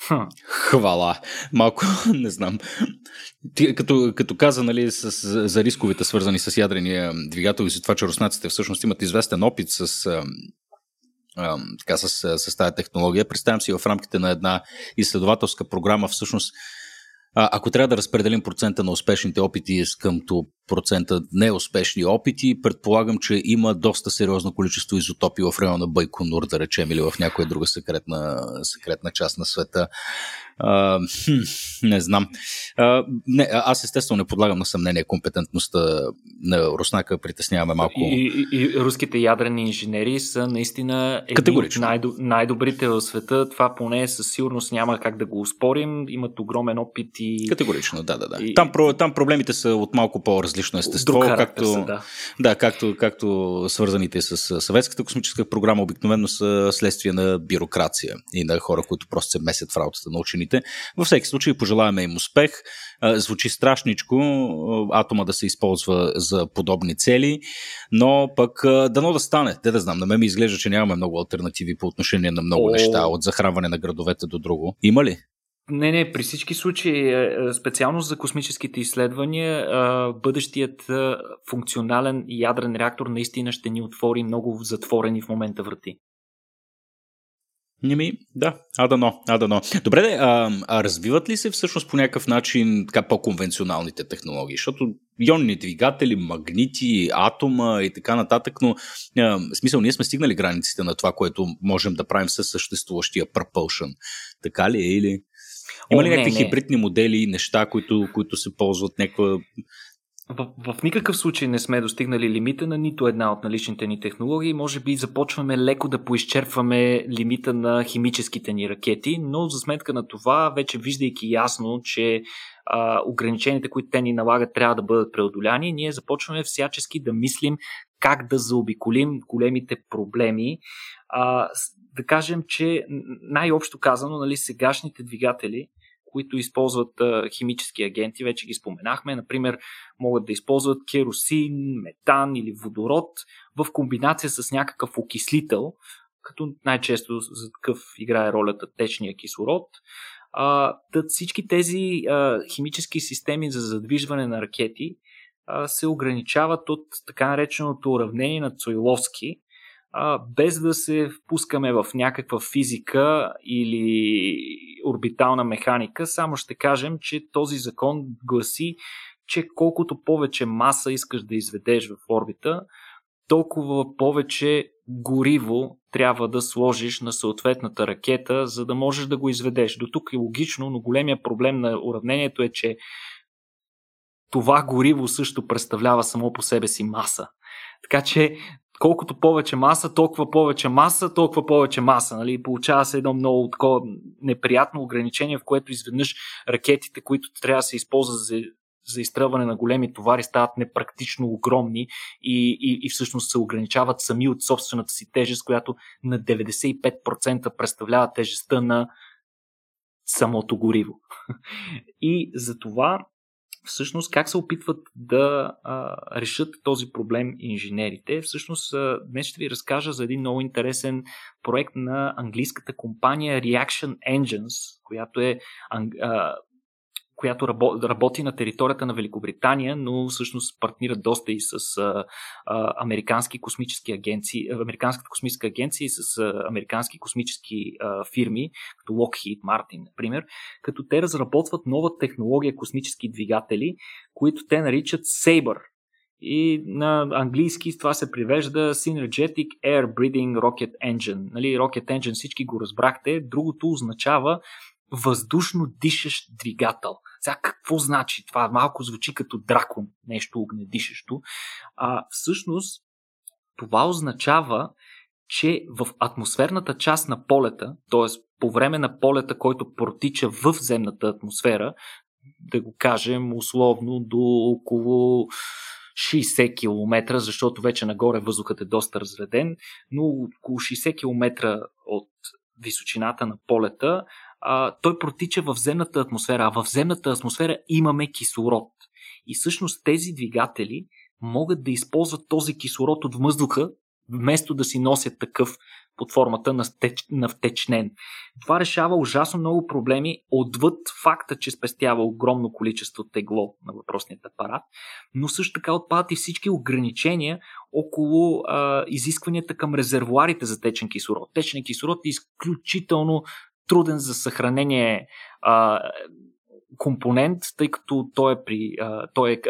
Хм. Хвала. Малко, не знам. Ти, като, като каза нали, с, за рисковете, свързани с ядрения двигател и за това, че руснаците всъщност имат известен опит с, а, а, така, с, с тази технология, представям си в рамките на една изследователска програма всъщност ако трябва да разпределим процента на успешните опити къмто процента неуспешни опити, предполагам, че има доста сериозно количество изотопи в района на Байконур, да речем, или в някоя друга секретна, секретна част на света. А, хм, не знам. А, не, аз естествено не подлагам на съмнение компетентността на Руснака, притесняваме малко. И, и, и руските ядрени инженери са наистина едни от най- най-добрите в света. Това поне със сигурност няма как да го успорим. Имат огромен опит и... Категорично, да, да, да. И... Там, там проблемите са от малко по-различно естество, както, са, да. Да, както, както свързаните с съветската космическа програма обикновено са следствие на бюрокрация и на хора, които просто се месят в работата на учените. Във всеки случай пожелаваме им успех. Звучи страшничко атома да се използва за подобни цели, но пък дано да стане. Те да знам, на мен ми изглежда, че нямаме много альтернативи по отношение на много О... неща, от захранване на градовете до друго. Има ли? Не, не, при всички случаи, е, е, специално за космическите изследвания, бъдещият функционален ядрен реактор наистина ще ни отвори много затворени в момента врати. Неми, да, адано, адано. Добре, де, а, а развиват ли се всъщност по някакъв начин така по-конвенционалните технологии? Защото ионни двигатели, магнити, атома и така нататък, но а, в смисъл ние сме стигнали границите на това, което можем да правим със съществуващия propulsion. Така ли е или... Има ли О, някакви не, хибридни модели, неща, които, които се ползват някаква в, в никакъв случай не сме достигнали лимита на нито една от наличните ни технологии. Може би започваме леко да поизчерпваме лимита на химическите ни ракети, но за сметка на това, вече виждайки ясно, че а, ограниченията, които те ни налагат, трябва да бъдат преодоляни, ние започваме всячески да мислим как да заобиколим големите проблеми. А, да кажем, че най-общо казано, нали, сегашните двигатели които използват а, химически агенти, вече ги споменахме. Например, могат да използват керосин, метан или водород в комбинация с някакъв окислител, като най-често за такъв играе ролята течния кислород. А, тът всички тези а, химически системи за задвижване на ракети а, се ограничават от така нареченото уравнение на Цойловски, без да се впускаме в някаква физика или орбитална механика, само ще кажем, че този закон гласи, че колкото повече маса искаш да изведеш в орбита, толкова повече гориво трябва да сложиш на съответната ракета, за да можеш да го изведеш. До тук е логично, но големия проблем на уравнението е, че това гориво също представлява само по себе си маса. Така че колкото повече маса, толкова повече маса, толкова повече маса. Нали? Получава се едно много такова неприятно ограничение, в което изведнъж ракетите, които трябва да се използват за, за изтръване на големи товари, стават непрактично огромни и, и, и всъщност се ограничават сами от собствената си тежест, която на 95% представлява тежестта на самото гориво. И за това всъщност как се опитват да а, решат този проблем инженерите. Всъщност а, днес ще ви разкажа за един много интересен проект на английската компания Reaction Engines, която е а, която работи на територията на Великобритания, но всъщност партнира доста и с а, американски космически агенции, Американската космическа агенция и с а, американски космически а, фирми, като Lockheed Martin, например, като те разработват нова технология космически двигатели, които те наричат Saber. И на английски това се привежда Synergetic Air Breathing Rocket Engine. Нали, Rocket Engine всички го разбрахте. Другото означава въздушно дишащ двигател. Сега какво значи това? Малко звучи като дракон, нещо огнедишещо. А всъщност това означава, че в атмосферната част на полета, т.е. по време на полета, който протича в земната атмосфера, да го кажем условно до около 60 км, защото вече нагоре въздухът е доста разреден, но около 60 км от височината на полета, а, той протича в земната атмосфера, а в земната атмосфера имаме кислород. И всъщност тези двигатели могат да използват този кислород от въздуха, вместо да си носят такъв под формата на, стеч, на втечнен. Това решава ужасно много проблеми отвъд факта, че спестява огромно количество тегло на въпросният апарат, но също така отпадат и всички ограничения около а, изискванията към резервуарите за течен кислород. Течен кислород е изключително труден за съхранение а, компонент, тъй като той е, при, а, той е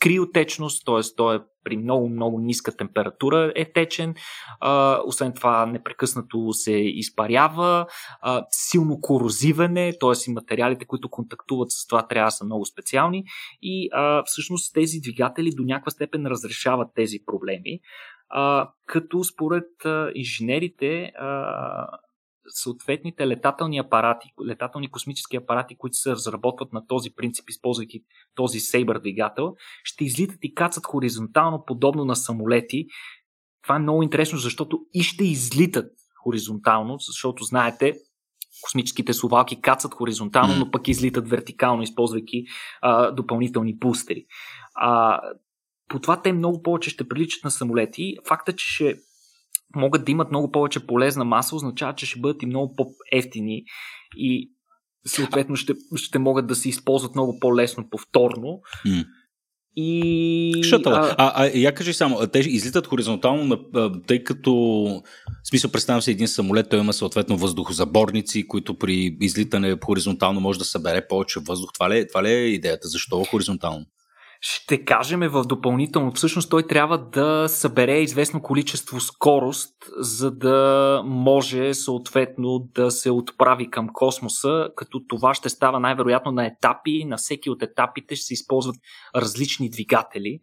криотечност, т.е. той е при много, много ниска температура е течен. А, освен това, непрекъснато се изпарява. А, силно корозиване, т.е. и материалите, които контактуват с това, трябва да са много специални. И а, всъщност тези двигатели до някаква степен разрешават тези проблеми. А, като според а, инженерите а, съответните летателни апарати, летателни космически апарати, които се разработват на този принцип, използвайки този Сейбър двигател, ще излитат и кацат хоризонтално, подобно на самолети. Това е много интересно, защото и ще излитат хоризонтално, защото знаете, космическите совалки кацат хоризонтално, но пък излитат вертикално, използвайки а, допълнителни бустери. А, по това те много повече ще приличат на самолети. Факта, че ще могат да имат много повече полезна маса, означава, че ще бъдат и много по-ефтини и съответно ще, ще могат да се използват много по-лесно повторно. Mm. И... Шатъл. А, а, а я кажи само, те излитат хоризонтално, тъй като, в смисъл, представям се един самолет, той има съответно въздухозаборници, които при излитане хоризонтално може да събере повече въздух. Това ли, е, това ли е идеята? Защо хоризонтално? Ще кажем в допълнително. Всъщност той трябва да събере известно количество скорост, за да може съответно да се отправи към космоса, като това ще става най-вероятно на етапи. На всеки от етапите ще се използват различни двигатели.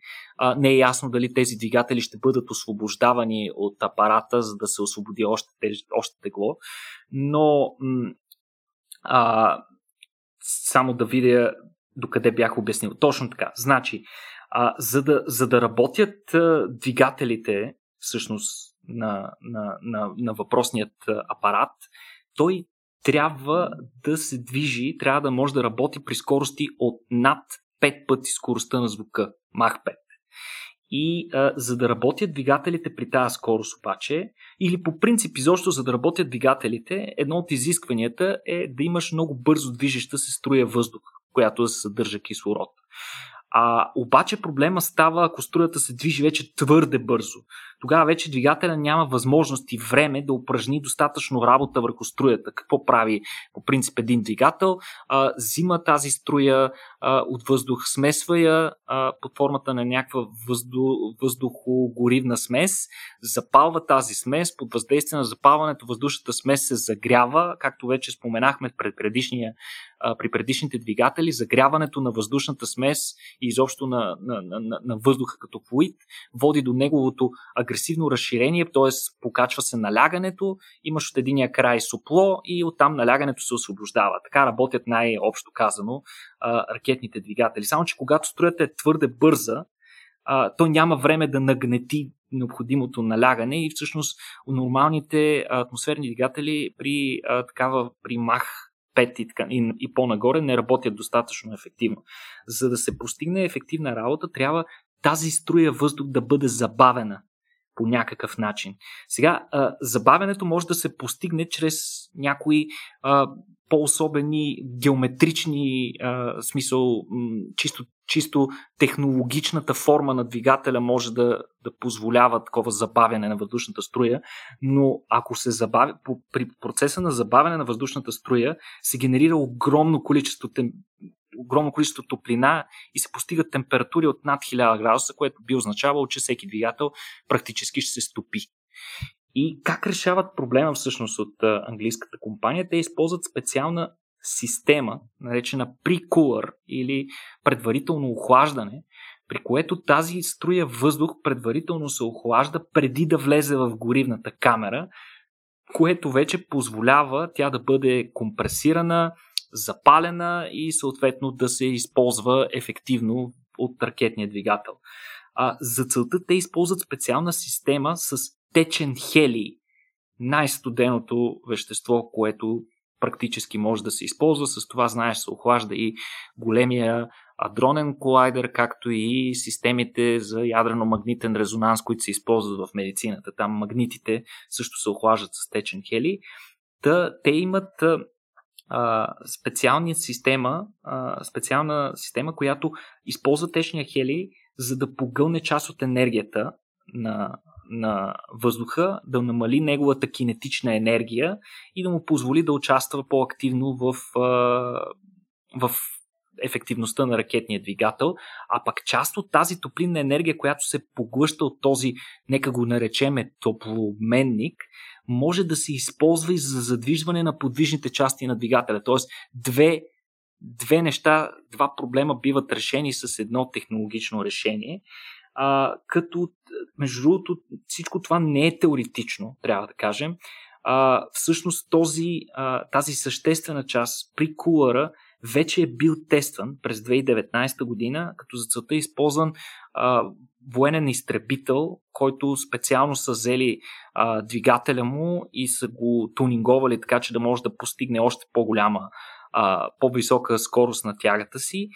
Не е ясно дали тези двигатели ще бъдат освобождавани от апарата, за да се освободи още, още тегло. Но а, само да видя докъде бях обяснил. Точно така. Значи, а, за, да, за да работят а, двигателите, всъщност, на, на, на, на въпросният апарат, той трябва да се движи, трябва да може да работи при скорости от над 5 пъти скоростта на звука, Мах 5. И а, за да работят двигателите при тази скорост обаче, или по принцип изобщо за да работят двигателите, едно от изискванията е да имаш много бързо движеща се струя въздух която да съдържа кислород. А, обаче проблема става, ако струята се движи вече твърде бързо. Тогава вече двигателя няма възможност и време да упражни достатъчно работа върху струята. Какво прави по принцип един двигател? А, взима тази струя а, от въздух, смесва я а, под формата на някаква въздух, въздухогоривна смес, запалва тази смес, под въздействие на запалването въздушната смес се загрява, както вече споменахме пред предишния при предишните двигатели, загряването на въздушната смес и изобщо на, на, на, на въздуха като флуид води до неговото агресивно разширение, т.е. покачва се налягането, имаш от единия край супло и оттам налягането се освобождава. Така работят най-общо казано ракетните двигатели. Само, че когато строята е твърде бърза, той няма време да нагнети необходимото налягане и всъщност нормалните атмосферни двигатели при такава при мах 5 и, и, и по-нагоре не работят достатъчно ефективно. За да се постигне ефективна работа, трябва тази струя въздух да бъде забавена по някакъв начин. Сега, забавянето може да се постигне чрез някои по-особени геометрични смисъл, чисто, чисто технологичната форма на двигателя може да, да позволява такова забавяне на въздушната струя, но ако се забави, при процеса на забавяне на въздушната струя се генерира огромно количество огромно количество топлина и се постигат температури от над 1000 градуса, което би означавало, че всеки двигател практически ще се стопи. И как решават проблема всъщност от английската компания? Те използват специална система, наречена pre-cooler или предварително охлаждане, при което тази струя въздух предварително се охлажда преди да влезе в горивната камера, което вече позволява тя да бъде компресирана, запалена и съответно да се използва ефективно от ракетния двигател. А, за целта те използват специална система с течен хелий, най-студеното вещество, което практически може да се използва. С това, знаеш, се охлажда и големия адронен колайдер, както и системите за ядрено-магнитен резонанс, които се използват в медицината. Там магнитите също се охлаждат с течен хелий. Та, те имат а, специална система, а, специална система, която използва течния хелий, за да погълне част от енергията на, на въздуха, да намали неговата кинетична енергия и да му позволи да участва по-активно в, в ефективността на ракетния двигател, а пък част от тази топлинна енергия, която се поглъща от този, нека го наречеме топлообменник, може да се използва и за задвижване на подвижните части на двигателя. Тоест, две, две неща, два проблема биват решени с едно технологично решение. А, като, между другото, всичко това не е теоретично, трябва да кажем. А, всъщност този, а, тази съществена част при кулъра вече е бил тестван през 2019 година, като за целта е използван а, военен изтребител, който специално са взели а, двигателя му и са го тунинговали така, че да може да постигне още по-голяма, а, по-висока скорост на тягата си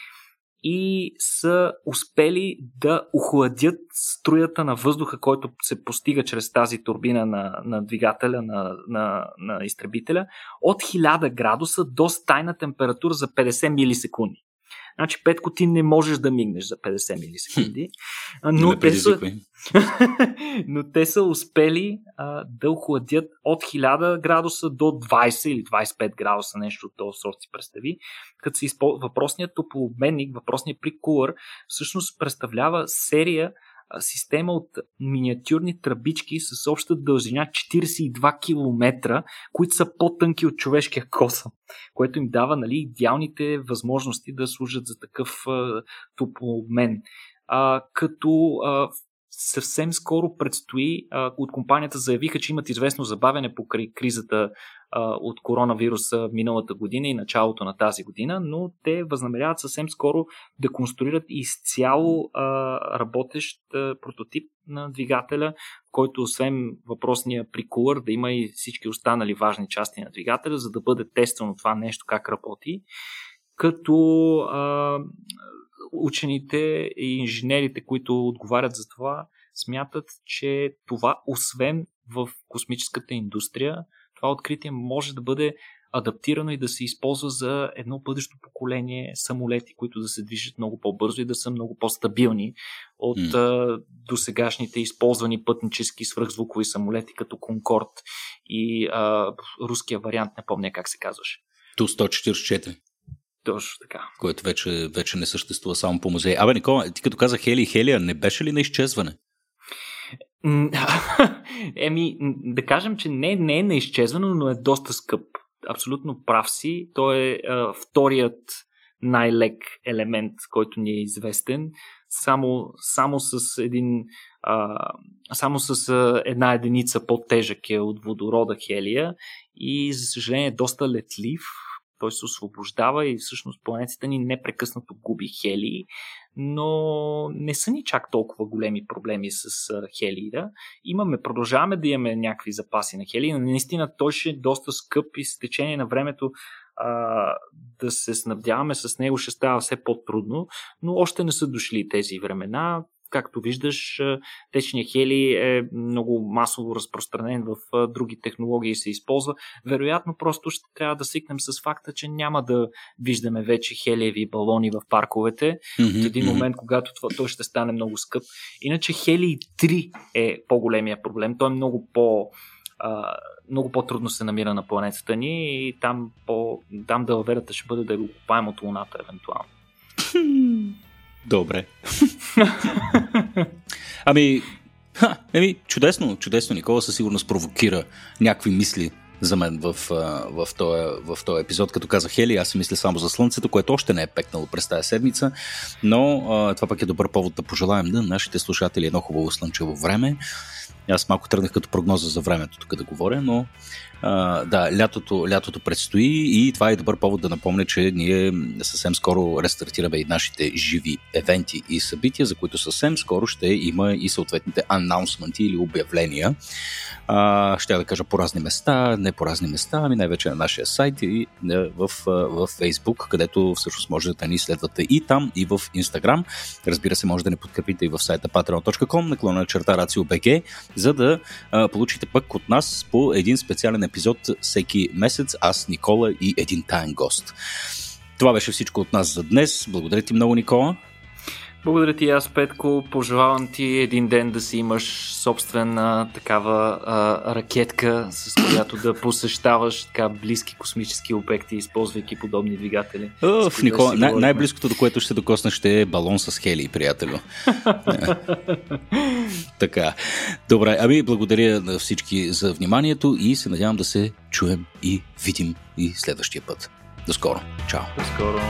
и са успели да охладят струята на въздуха, който се постига чрез тази турбина на, на двигателя на, на, на изтребителя от 1000 градуса до стайна температура за 50 милисекунди. Значи, Петко, ти не можеш да мигнеш за 50 милисекунди. Но, те са, но те са успели а, да охладят от 1000 градуса до 20 или 25 градуса, нещо от този сорт си представи. Като се използва въпросният топлообменник, въпросният прикулър, всъщност представлява серия система от миниатюрни тръбички с обща дължина 42 км, които са по-тънки от човешкия косъм, което им дава нали, идеалните възможности да служат за такъв топлообмен. А, като а, съвсем скоро предстои, а, от компанията заявиха, че имат известно забавяне покрай кризата а, от коронавируса миналата година и началото на тази година, но те възнамеряват съвсем скоро да конструират изцяло а, работещ а, прототип на двигателя, който освен въпросния прикулър да има и всички останали важни части на двигателя, за да бъде тествано това нещо как работи. Като а, учените и инженерите, които отговарят за това, смятат, че това, освен в космическата индустрия, това откритие може да бъде адаптирано и да се използва за едно бъдещо поколение самолети, които да се движат много по-бързо и да са много по-стабилни от mm. досегашните използвани пътнически свръхзвукови самолети, като Конкорд и а, руския вариант, не помня как се казваше. Ту-144. Точно така. Което вече, вече не съществува само по музеи. Абе, Никола, ти като каза Хели Хелия, не беше ли на изчезване? Еми, да кажем, че не, не е на изчезване, но е доста скъп. Абсолютно прав си. Той е а, вторият най-лек елемент, който ни е известен. Само, само с един а, само с а, една единица по-тежък е от водорода хелия и за съжаление е доста летлив, той се освобождава и всъщност планетата ни непрекъснато губи хелии, но не са ни чак толкова големи проблеми с хелида. Имаме, продължаваме да имаме някакви запаси на хелии, но наистина той ще е доста скъп и с течение на времето а, да се снабдяваме с него ще става все по-трудно, но още не са дошли тези времена. Както виждаш, течния хели е много масово разпространен в други технологии се използва. Вероятно, просто ще трябва да свикнем с факта, че няма да виждаме вече хелиеви балони в парковете mm-hmm, в един момент, когато това, той ще стане много скъп. Иначе Хелий 3 е по-големия проблем. Той е много по- много по-трудно се намира на планетата ни и там, по, там далаверата ще бъде да го купаем от Луната, евентуално. Добре. ами, ха, еми, чудесно, чудесно. Никола със сигурност провокира някакви мисли за мен в, в, този, в този епизод. Като казах Хели, аз си мисля само за Слънцето, което още не е пекнало през тази седмица, но а, това пък е добър повод да пожелаем на нашите слушатели едно хубаво слънчево време. Аз малко тръгнах като прогноза за времето тук да говоря, но да, лятото, лятото предстои и това е добър повод да напомня, че ние съвсем скоро рестартираме и нашите живи евенти и събития, за които съвсем скоро ще има и съответните анонсменти или обявления. А, ще да кажа по разни места, не по разни места, ами най-вече на нашия сайт и в, в, в Facebook, където всъщност можете да ни следвате и там, и в Instagram. Разбира се, може да ни подкрепите и в сайта patreon.com, наклона черта RACIO.BG, за да а, получите пък от нас по един специален епизод всеки месец, аз, Никола и един таен гост. Това беше всичко от нас за днес. Благодаря ти много, Никола. Благодаря ти, аз, Петко. Пожелавам ти един ден да си имаш собствена такава а, ракетка, с която да посещаваш така близки космически обекти, използвайки подобни двигатели. Оф, Никола, най- най-близкото до което ще докосна ще е балон с хели, приятелю. така. Добре, ами благодаря на всички за вниманието и се надявам да се чуем и видим и следващия път. До скоро. Чао. До скоро.